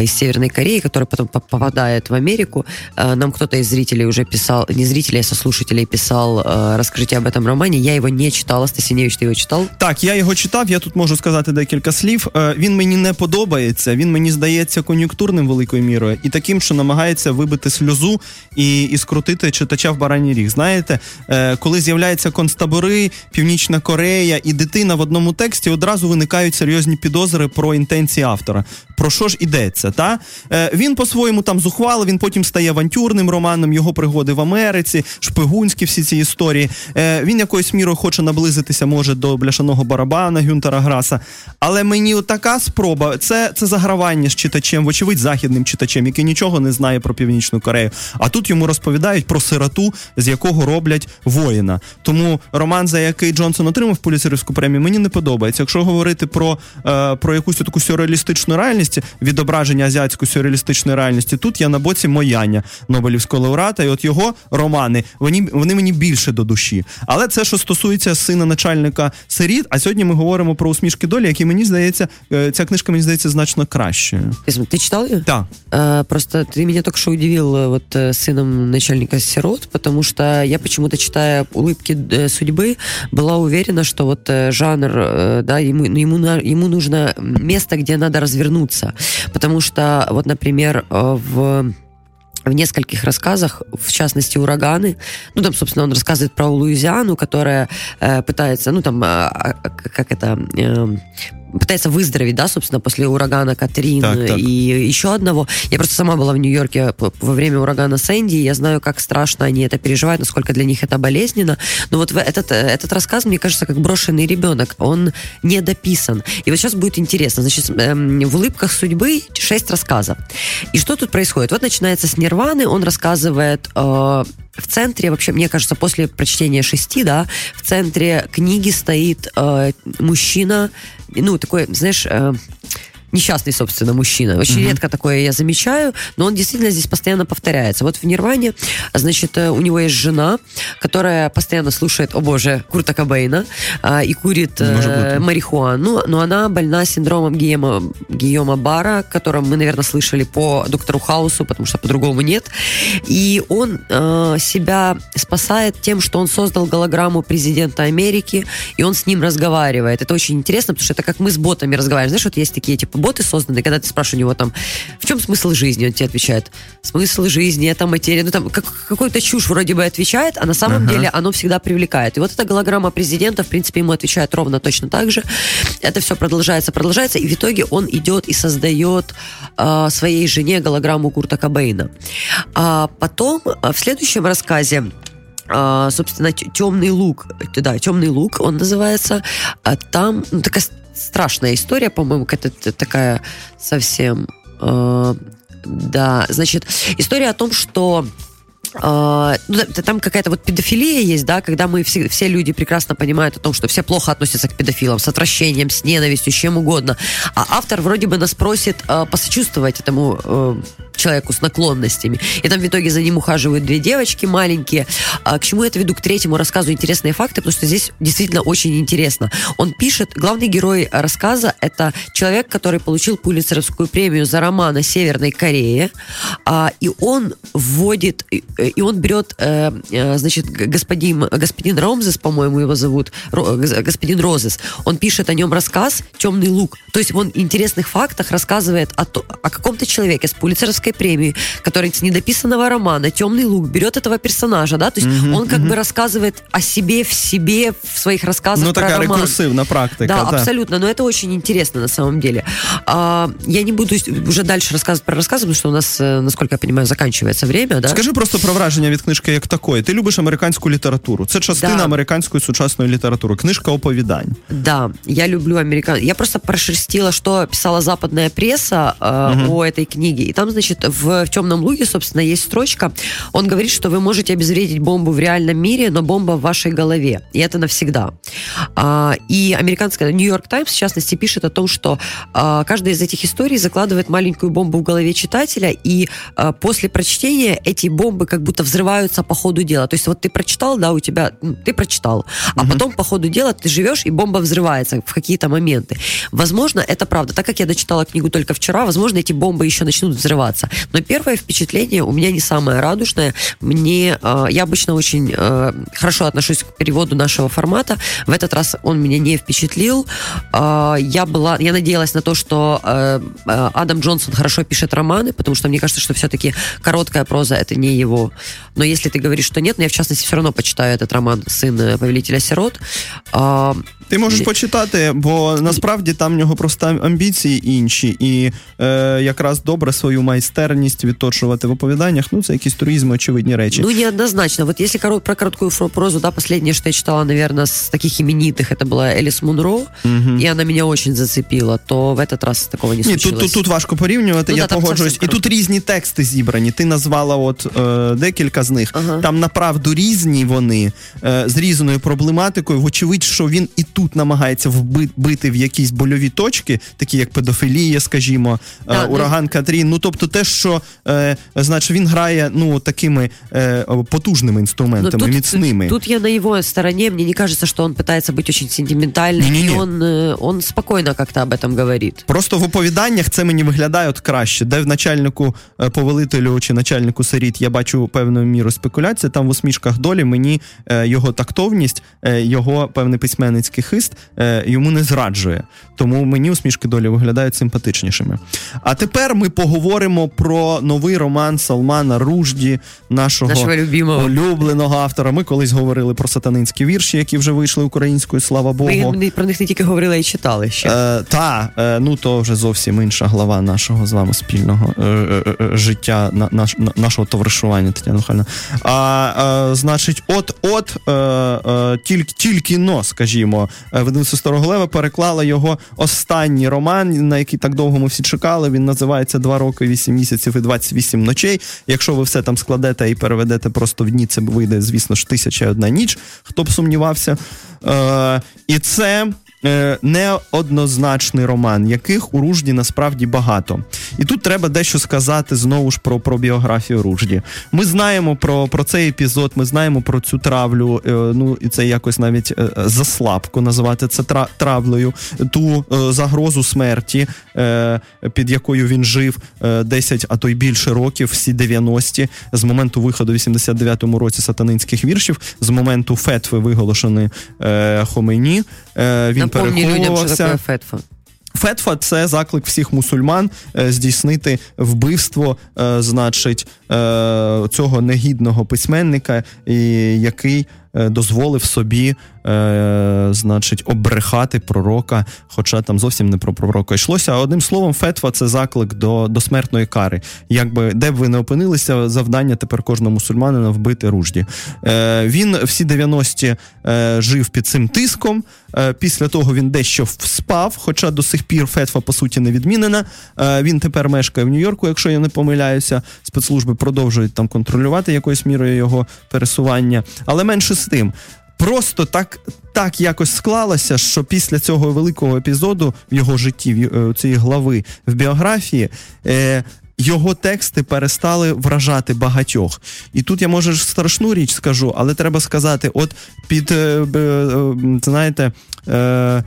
из Северной Кореи, который потом по- попадает в Америку. А, Нам кто-то из зрителей уже писал, не зрителей, а сослушателей писал а, раскрытие об этом романе. Я его не читала. Стасиневич, ты его читал? Так, я його читав, я тут можу сказати декілька слів. Е, Він мені не подобається, він мені здається кон'юнктурним великою мірою і таким, що намагається вибити сльозу і, і скрутити читача в бараній ріг. Знаєте, е, коли з'являються концтабори, Північна Корея і дитина в одному тексті, одразу виникають серйозні підозри про інтенції автора. Про що ж ідеться? Та? Е, Він по-своєму там зухвало, він потім стає авантюрним романом, його пригоди в Америці, шпигунські всі ці історії. Е, Він якоюсь мірою хоче наблизитися, може, до бляшаного барабана Гюнтера Граса. Але мені така спроба це, це загравання з читачем, вочевидь, західним читачем, який нічого не знає про Північну Корею. А тут йому розповідають про сироту, з якого роблять воїна. Тому роман, за який Джонсон отримав Пуліцерівську премію, мені не подобається. Якщо говорити про, е, про якусь таку сюрреалістичну реальність, відображення азіатської сюрреалістичної реальності, тут я на боці Мояння, Нобелівського лауреата, і от його романи вони, вони мені більше до душі. Але це що стосується сина начальника сиріт. А сьогодні ми говоримо про усмішки долі, які мені здається, е, ця книжка мені здається значно кращою. Ты, см- ты читал ее? Так. Э, Просто ты меня только что удивил э, вот э, сыном начальника сирот, потому что я почему-то читая улыбки э, судьбы была уверена, что вот э, жанр, э, да, ему ну, ему на- ему нужно место, где надо развернуться, потому что вот, например, э, в в нескольких рассказах, в частности, ураганы. Ну, там, собственно, он рассказывает про Луизиану, которая э, пытается, ну, там, а, а, как это, э, пытается выздороветь, да, собственно, после урагана Катрин Так, так. и еще одного. Я просто сама была в Нью-Йорке во время урагана Сэнди, и я знаю, как страшно они это переживают, насколько для них это болезненно. Но вот этот, э, этот рассказ, мне кажется, как брошенный ребенок. Он не дописан. И вот сейчас будет интересно. Значит, эм, в «Улыбках судьбы» шесть рассказов. И что тут происходит? Вот начинается с Нирваны, он рассказывает э, в центре, вообще, мне кажется, после прочтения шести, да, в центре книги стоит э, мужчина, ну, такой, знаешь, э, несчастный, собственно, мужчина. Очень редко такое я замечаю, но он действительно здесь постоянно повторяется. Вот в Нирване, значит, э, у него есть жена, которая постоянно слушает, о боже, Курта Кобейна а, и курит э, Может быть. марихуану, но она больна синдромом Гийома, Гийома Бара, о котором мы, наверное, слышали по доктору Хаусу, потому что по-другому нет. И он э, себя спасает тем, что он создал голограмму президента Америки, и он с ним разговаривает. Это очень интересно, потому что это как мы с ботами разговариваем. Знаешь, вот есть такие типа боты созданы, когда ты спрашиваешь у него там, в чем смысл жизни, он тебе отвечает, смысл жизни, это материя, ну там как, какую-то чушь вроде бы отвечает, а на самом Ага. деле оно всегда привлекает. И вот эта голограмма президента, в принципе, ему отвечает ровно точно так же. Это все продолжается, продолжается, и в итоге он идет и создает а, своей жене голограмму Курта Кобейна. А потом а, в следующем рассказе а, собственно, темный лук, да, темный лук, он называется. Там ну, такая страшная история, по-моему, какая-то такая совсем. э, да, значит, история о том, что а, ну, там какая-то вот педофилия есть, да, когда мы все, все люди прекрасно понимают о том, что все плохо относятся к педофилам, с отвращением, с ненавистью, с чем угодно. А автор вроде бы нас просит э, посочувствовать этому э, человеку с наклонностями. И там в итоге за ним ухаживают две девочки маленькие. А, к чему я это веду? К третьему рассказу интересные факты, потому что здесь действительно очень интересно. Он пишет, главный герой рассказа – это человек, который получил Пулитцеровскую премию за роман о Северной Корее, а, и он вводит, и он берет, э, э, значит, господин, господин Ромзес, по-моему, его зовут, Ро- господин Розес, он пишет о нем рассказ «Темный лук». То есть он в интересных фактах рассказывает о, о каком-то человеке с Пулицеровской премией, который с недописанного романа «Темный лук» берет этого персонажа, да, то есть он как бы рассказывает о себе в себе в своих рассказах Ну, про така роман. рекурсивна практика. Да, та. абсолютно, но это очень интересно на самом деле. А, я не буду уже дальше рассказывать про рассказы, потому что у нас, э, насколько я понимаю, заканчивается время, да? Скажи просто про враження від книжки як такої. Ти любиш американську літературу. Це частина Да. американської сучасної літератури. Книжка оповідань. Да, я люблю американ. Я просто прошерстила, что писала западная пресса э, о этой книге. И там, значит, в, в темном луге, собственно, есть строчка. Он говорит, что вы можете обезвредить бомбу в реальном мире, но бомба в вашей голове. И это навсегда. А, и американская Нью-Йорк Таймс, в частности, пишет о том, что а, каждая из этих историй закладывает маленькую бомбу в голове читателя, и а, после прочтения эти бомбы как будто взрываются по ходу дела. То есть вот ты прочитал, да, у тебя, м, ты прочитал, а потом по ходу дела ты живешь, и бомба взрывается в какие-то моменты. Возможно, это правда. Так как я дочитала книгу только вчера, возможно, эти бомбы еще начнут взрываться. Но первое впечатление у меня не самое радужное. Мне, э, я обычно очень э, хорошо отношусь к переводу нашего формата. В этот раз он меня не впечатлил. Э, я была, я надеялась на то, что э, э, Адам Джонсон хорошо пишет романы, потому что мне кажется, что все-таки короткая проза это не его. Но если ты говоришь, что нет, но я в частности все равно почитаю этот роман «Сын э, повелителя сирот». А, Ти можеш Ні. почитати, бо насправді там в нього просто амбіції інші, і е, якраз добре свою майстерність відточувати в оповіданнях. Ну, це якісь туризми, очевидні речі. Ну, неоднозначно. Вот если коро- про короткую фро- прозу, да, последнее, что я читала, наверное, с таких именитых, это была Элис Мунро, и она меня очень зацепила, то в этот раз такого не Ні, случилось. тут, тут, тут важко порівнювати, Ну, я да, там погоджуюсь. зовсім І тут різні тексти зібрані. Ти назвала от е, декілька з них. Ага. Там направду різні вони е, з різною проблематикою. Вочевидь, що він і тут намагається вбити в якісь больові точки, такі як педофілія, скажімо, е, Да, ну- ураган Катрін. Ну тобто, те, що е, значить він грає ну такими е, потужними Ну, інструментами, міцними. Тут я на его стороне. Мне не кажется, что он пытается быть очень сентиментальным. Не-не-не. И он, э, он спокойно как-то об этом говорит. Просто в оповіданнях це мені виглядає от краще. Де в начальнику е, повелителю чи начальнику сиріт я бачу певну міру спекуляції. Там в усмішках долі мені е, його тактовність, е, його певний письменницький хист е, йому не зраджує. Тому мені усмішки долі виглядають симпатичнішими. А тепер ми поговоримо про новий роман Салмана Ружді, нашого, Нашого любимого. улюбленого автора. Ми колись говорили про сатанинські вірші, які вже вийшли українською, слава Богу. Ми про них не тільки говорила і читали ще. Е, та, е, ну то вже зовсім інша глава нашого з вами спільного е, е, е, життя, на, наш, на- нашого товаришування, Тетяна Михайлівна. А, е, значить, от-от е, е, тільки, тільки но, скажімо, е, видавництво Староголева переклала його останній роман, на який так довго ми всі чекали. Він називається Два роки, вісім місяців і 28 ночей. Якщо ви все там складете і переведете просто в дні, це вийде, звісно ж, тисяча і одна ніч, хто б сумнівався. Е, і це неоднозначний роман, яких у Ружді насправді багато. І тут треба дещо сказати знову ж про, про біографію Ружді. Ми знаємо про, про цей епізод, ми знаємо про цю травлю. е, ну і це якось навіть е, заслабко називати це тра, травлею, ту е, загрозу смерті, е, під якою він жив е, 10, а то й більше років, всі 90-ті, з моменту виходу в 89-му році сатанинських віршів, з моменту фетви виголошеної е, Хомейні. Е, він Напомни людям, що переховувався. таке фетфа. Фетфа це заклик всіх мусульман е, здійснити вбивство, е, значить, е, цього негідного письменника, який дозволив собі, е, значить, обрехати пророка, хоча там зовсім не про пророка йшлося. Одним словом, фетва це заклик до, до смертної кари. Якби де б ви не опинилися, завдання тепер кожного мусульманина вбити ружді. Е, він всі 90-ті е, жив під цим тиском. Е, після того він дещо спав, хоча до сих пір фетва по суті не відмінена. Е, він тепер мешкає в Нью-Йорку, якщо я не помиляюся. Спецслужби продовжують там контролювати якоюсь мірою його пересування. Але менше тим. Просто так, так якось склалося, що після цього великого епізоду в його житті, в е, цієї глави в біографії, е, його тексти перестали вражати багатьох. І тут я може страшну річ скажу, але треба сказати: от під е, е, знаєте. Е,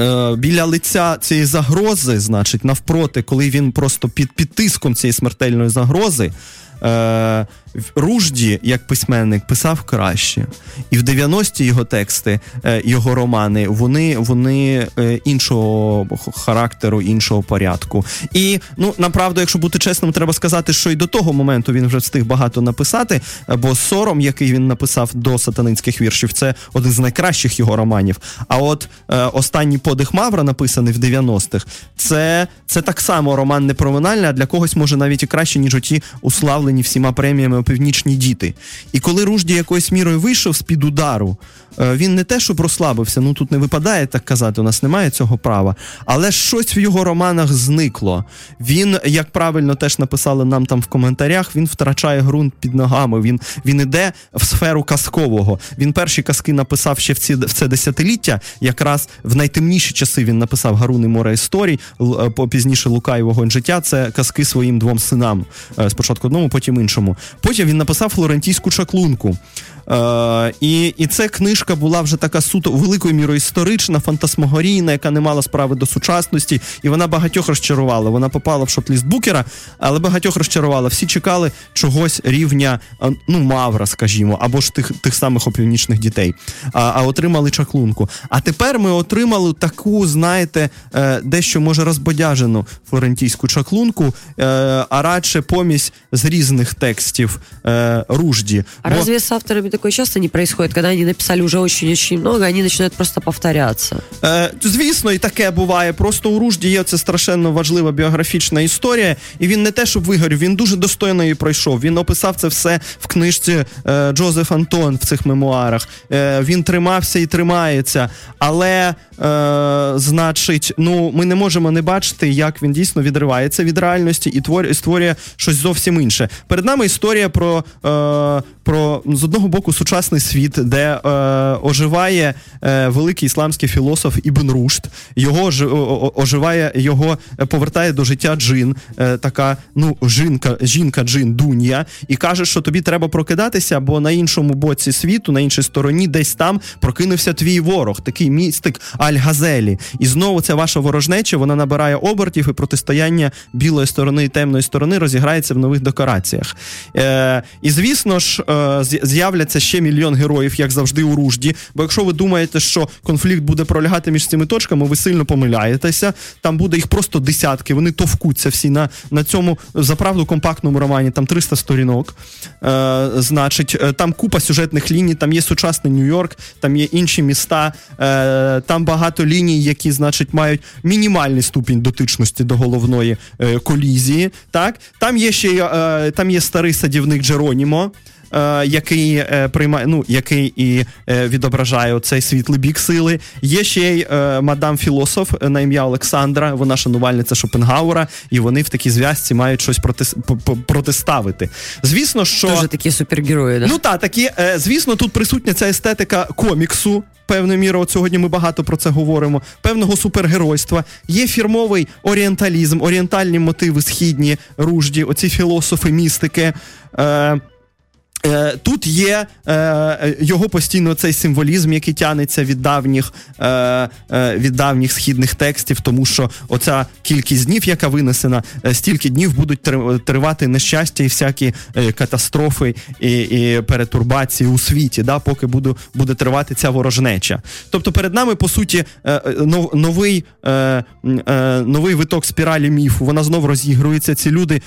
е, біля лиця цієї загрози, значить, навпроти, коли він просто під, під тиском цієї смертельної загрози. Е, Ружді, як письменник, писав краще. І в 90-ті його тексти, е, його романи, вони, вони е, іншого характеру, іншого порядку. І ну направду, якщо бути чесним, треба сказати, що і до того моменту він вже встиг багато написати, е, бо сором, який він написав до сатанинських віршів, це один з найкращих його романів. А от е, останній подих Мавра, написаний в 90-х, це, це так само роман непроминальний, а для когось може навіть і краще, ніж оті уславлені всіма преміями північні діти. І коли Ружді якоюсь мірою вийшов з-під удару, е, він не те, щоб розслабився, ну тут не випадає так казати, у нас немає цього права. Але щось в його романах зникло. Він, як правильно теж написали нам там в коментарях, він втрачає ґрунт під ногами. Він, він іде в сферу казкового. Він перші казки написав ще в, ці, в це десятиліття. Якраз в найтемніші часи він написав Гарун і море історій. Е, Пізніше Лука і вогонь життя. Це казки своїм двом синам. Е, Спочатку одному, потім іншому. Потім він написав Флорентійську чаклунку. Е, і, і ця книжка була вже така суто великою мірою історична, фантасмогорійна, яка не мала справи до сучасності, і вона багатьох розчарувала. Вона попала в шот-ліст Букера, але багатьох розчарувала. Всі чекали чогось рівня е, ну, Мавра, скажімо, або ж тих, тих самих опівнічних дітей, а, а отримали чаклунку. А тепер ми отримали таку, знаєте, е, дещо може розбодяжену флорентійську чаклунку, е, а радше помість з різних текстів е, ружді. А Бо- разве с авторами такое часто не происходит, когда они написали уже очень-очень много, они начинают просто повторяться? Е, звісно, і таке буває. Просто у Ружді є це страшенно важлива біографічна історія, і він не те, щоб вигорів, він дуже достойно її пройшов. Він описав це все в книжці е, Джозеф Антон в цих мемуарах. Е, він тримався і тримається. Але, е, значить, ну ми не можемо не бачити, як він дійсно відривається від реальності і твор- створює щось зовсім інше. Перед нами історія про, е, про з одного боку сучасний світ, де е, оживає е, великий ісламський філософ Ібн Рушд. Його ж- о- оживає, його е, повертає до життя джин, е, така ну жінка, жінка джин Дунія, і каже, що тобі треба прокидатися, бо на іншому боці світу, на іншій стороні, десь там прокинувся твій ворог, такий містик Аль-Газелі. І знову ця ваша ворожнеча, вона набирає обертів, і протистояння білої сторони і темної сторони розіграється в нових декораціях. Е, і звісно ж, е, з'я- з'являться ще мільйон героїв, як завжди, у ружді. Бо якщо ви думаєте, що конфлікт буде пролягати між цими точками, ви сильно помиляєтеся. Там буде їх просто десятки, вони товкуться всі на, на цьому заправду компактному романі, там 300 сторінок. Е, значить, е, там купа сюжетних ліній, там є сучасний Нью-Йорк, там є інші міста, е, там багато ліній, які, значить, мають мінімальний ступінь дотичності до головної е, колізії. Так? Там є ще е, там є старий садівник Джеронімо. Е, Який е, приймає, ну який і е, відображає цей світлий бік сили. Є ще й мадам філософ на ім'я Олександра. Вона шанувальниця Шопенгауера, і вони в такій зв'язці мають щось проти, протиставити. Звісно, що Тоже такие супергерои, да? Ну так, такі, звісно, тут присутня ця естетика коміксу. Певною мірою, от сьогодні ми багато про це говоримо. Певного супергеройства. Є фірмовий орієнталізм, орієнтальні мотиви східні, ружді, оці філософи, містики. Е, Тут є е, е, його постійно цей символізм, який тянеться від давніх, е, е, від давніх східних текстів, тому що оця кількість днів, яка винесена, е, стільки днів будуть тривати нещастя і всякі е, катастрофи і, і перетурбації у світі, да, поки буде, буде тривати ця ворожнеча. Тобто перед нами, по суті, е, е, нов- новий, е, е, новий виток спіралі міфу. Вона знов розігрується. Ці люди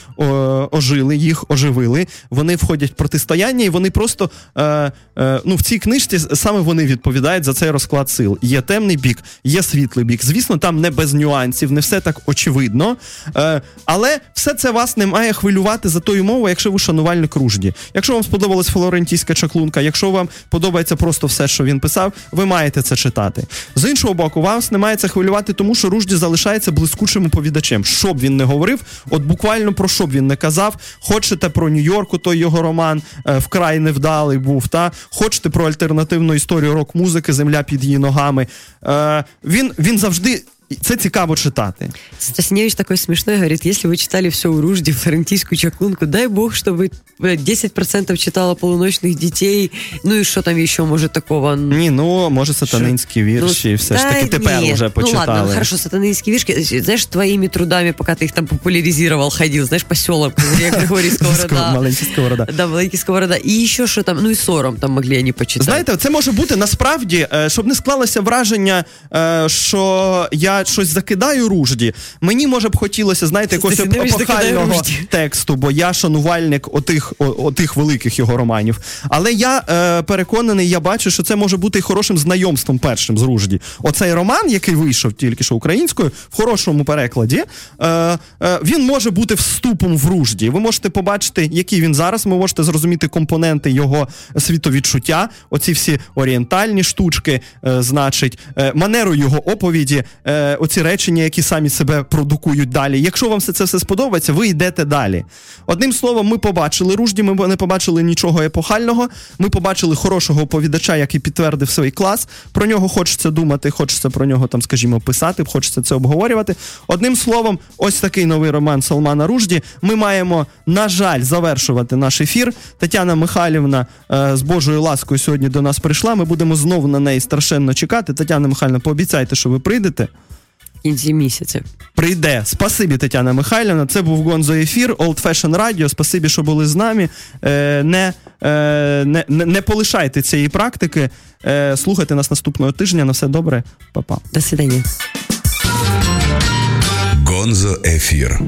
ожили, їх оживили. Вони входять в протистояння, і вони просто е, е, ну, в цій книжці саме вони відповідають за цей розклад сил. Є темний бік, є світлий бік. Звісно, там не без нюансів, не все так очевидно. Е, але все це вас не має хвилювати за тою мовою, якщо ви шанувальник ружді. Якщо вам сподобалась флорентійська чаклунка, якщо вам подобається просто все, що він писав, ви маєте це читати. З іншого боку, вас не має це хвилювати, тому що ружді залишається блискучим оповідачем. Що б він не говорив, от буквально про що б він не казав. Хочете про Нью-Йорку, той його роман е, вкрай невдалий був. Та хочете про альтернативну історію рок-музики, земля під її ногами. Е, він, він завжди це цікаво читати. Стасневич такой смешной, говорит, если вы читали все у Ружди, флорентийскую чаклунку, дай бог, чтобы 10% читала полуночных детей, ну и что там еще может такого? Ні, ну може сатанинські вірші, Ну, все ж да таки тепер нет. уже почитали. Ну ладно, хорошо, сатанинские вишки, знаешь, твоими трудами, пока ты их там популяризировал, ходил, знаешь, по селам, Андрея Григорий Сковорода. Маленький сковорода. Да, маленький сковорода. И еще что там, ну и сором там могли они почитать. Знаєте, це може бути насправді, е, щоб не склалося враження, е, що я щось закидаю ружді. Мені може б хотілося, знаєте, якогось епохального тексту, бо я шанувальник отих, отих великих його романів. Але я е, переконаний, я бачу, що це може бути і хорошим знайомством першим з Ружді. Оцей роман, який вийшов тільки що українською, в хорошому перекладі, е, е, він може бути вступом в Ружді. Ви можете побачити, який він зараз. Ви можете зрозуміти компоненти його світовідчуття, оці всі орієнтальні штучки, е, значить, е, манеру його оповіді, е, оці речення, які самі себе продукують далі. Якщо вам все це все сподобається, ви йдете далі. Одним словом, ми побачили Ружді, ми не побачили нічого епохального. Ми побачили хорошого оповідача, який підтвердив свій клас. Про нього хочеться думати, хочеться про нього там, скажімо, писати, хочеться це обговорювати. Одним словом, ось такий новий роман Салмана Ружді. Ми маємо, на жаль, завершувати наш ефір. Тетяна Михайлівна е, з Божою ласкою сьогодні до нас прийшла. Ми будемо знову на неї страшенно чекати. Тетяна Михайлівна, пообіцяйте, що ви прийдете. Кінці місяця. Прийде. Спасибі, Тетяна Михайлівна. Це був Гонзо ефір, Old Fashion Radio. Спасибі, що були з нами. Е, не, е, не, не, не полишайте цієї практики. Е, слухайте нас наступного тижня. На все добре, Па-па. До свидання. Гонзо ефір.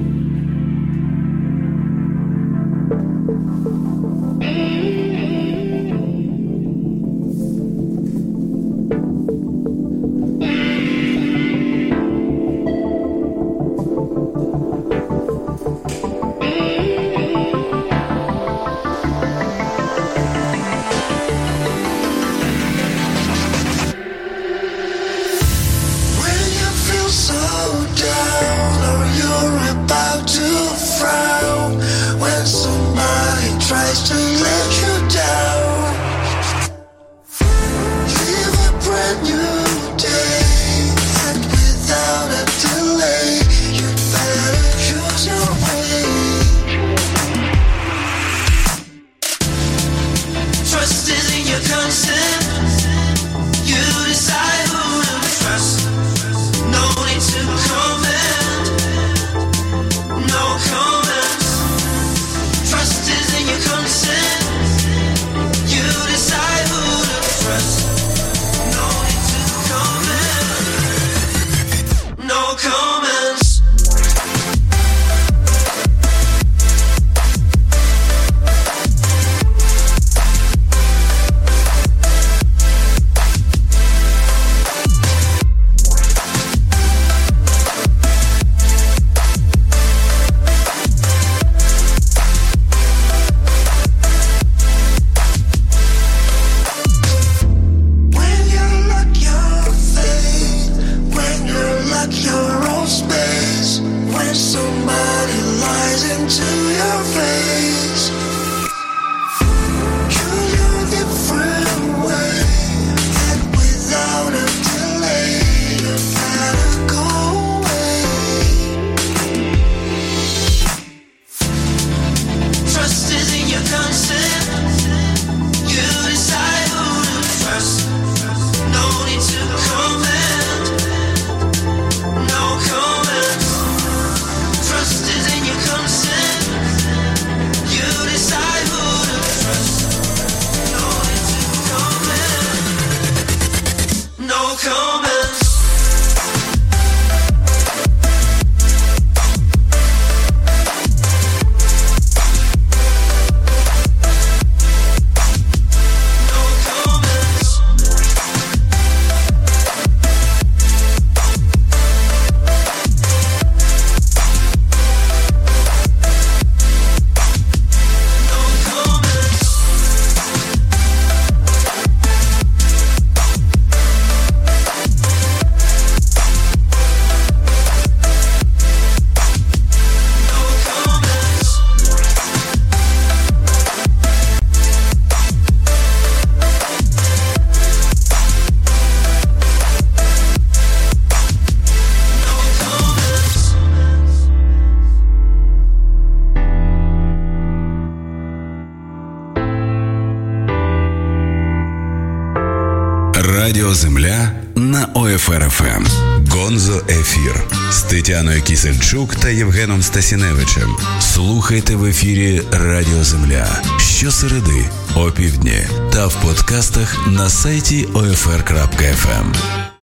Кісельчук та Євгеном Стасіневичем. Слухайте в ефірі Радіо Земля щосереди опівдні та в подкастах на сайті OFR.FM.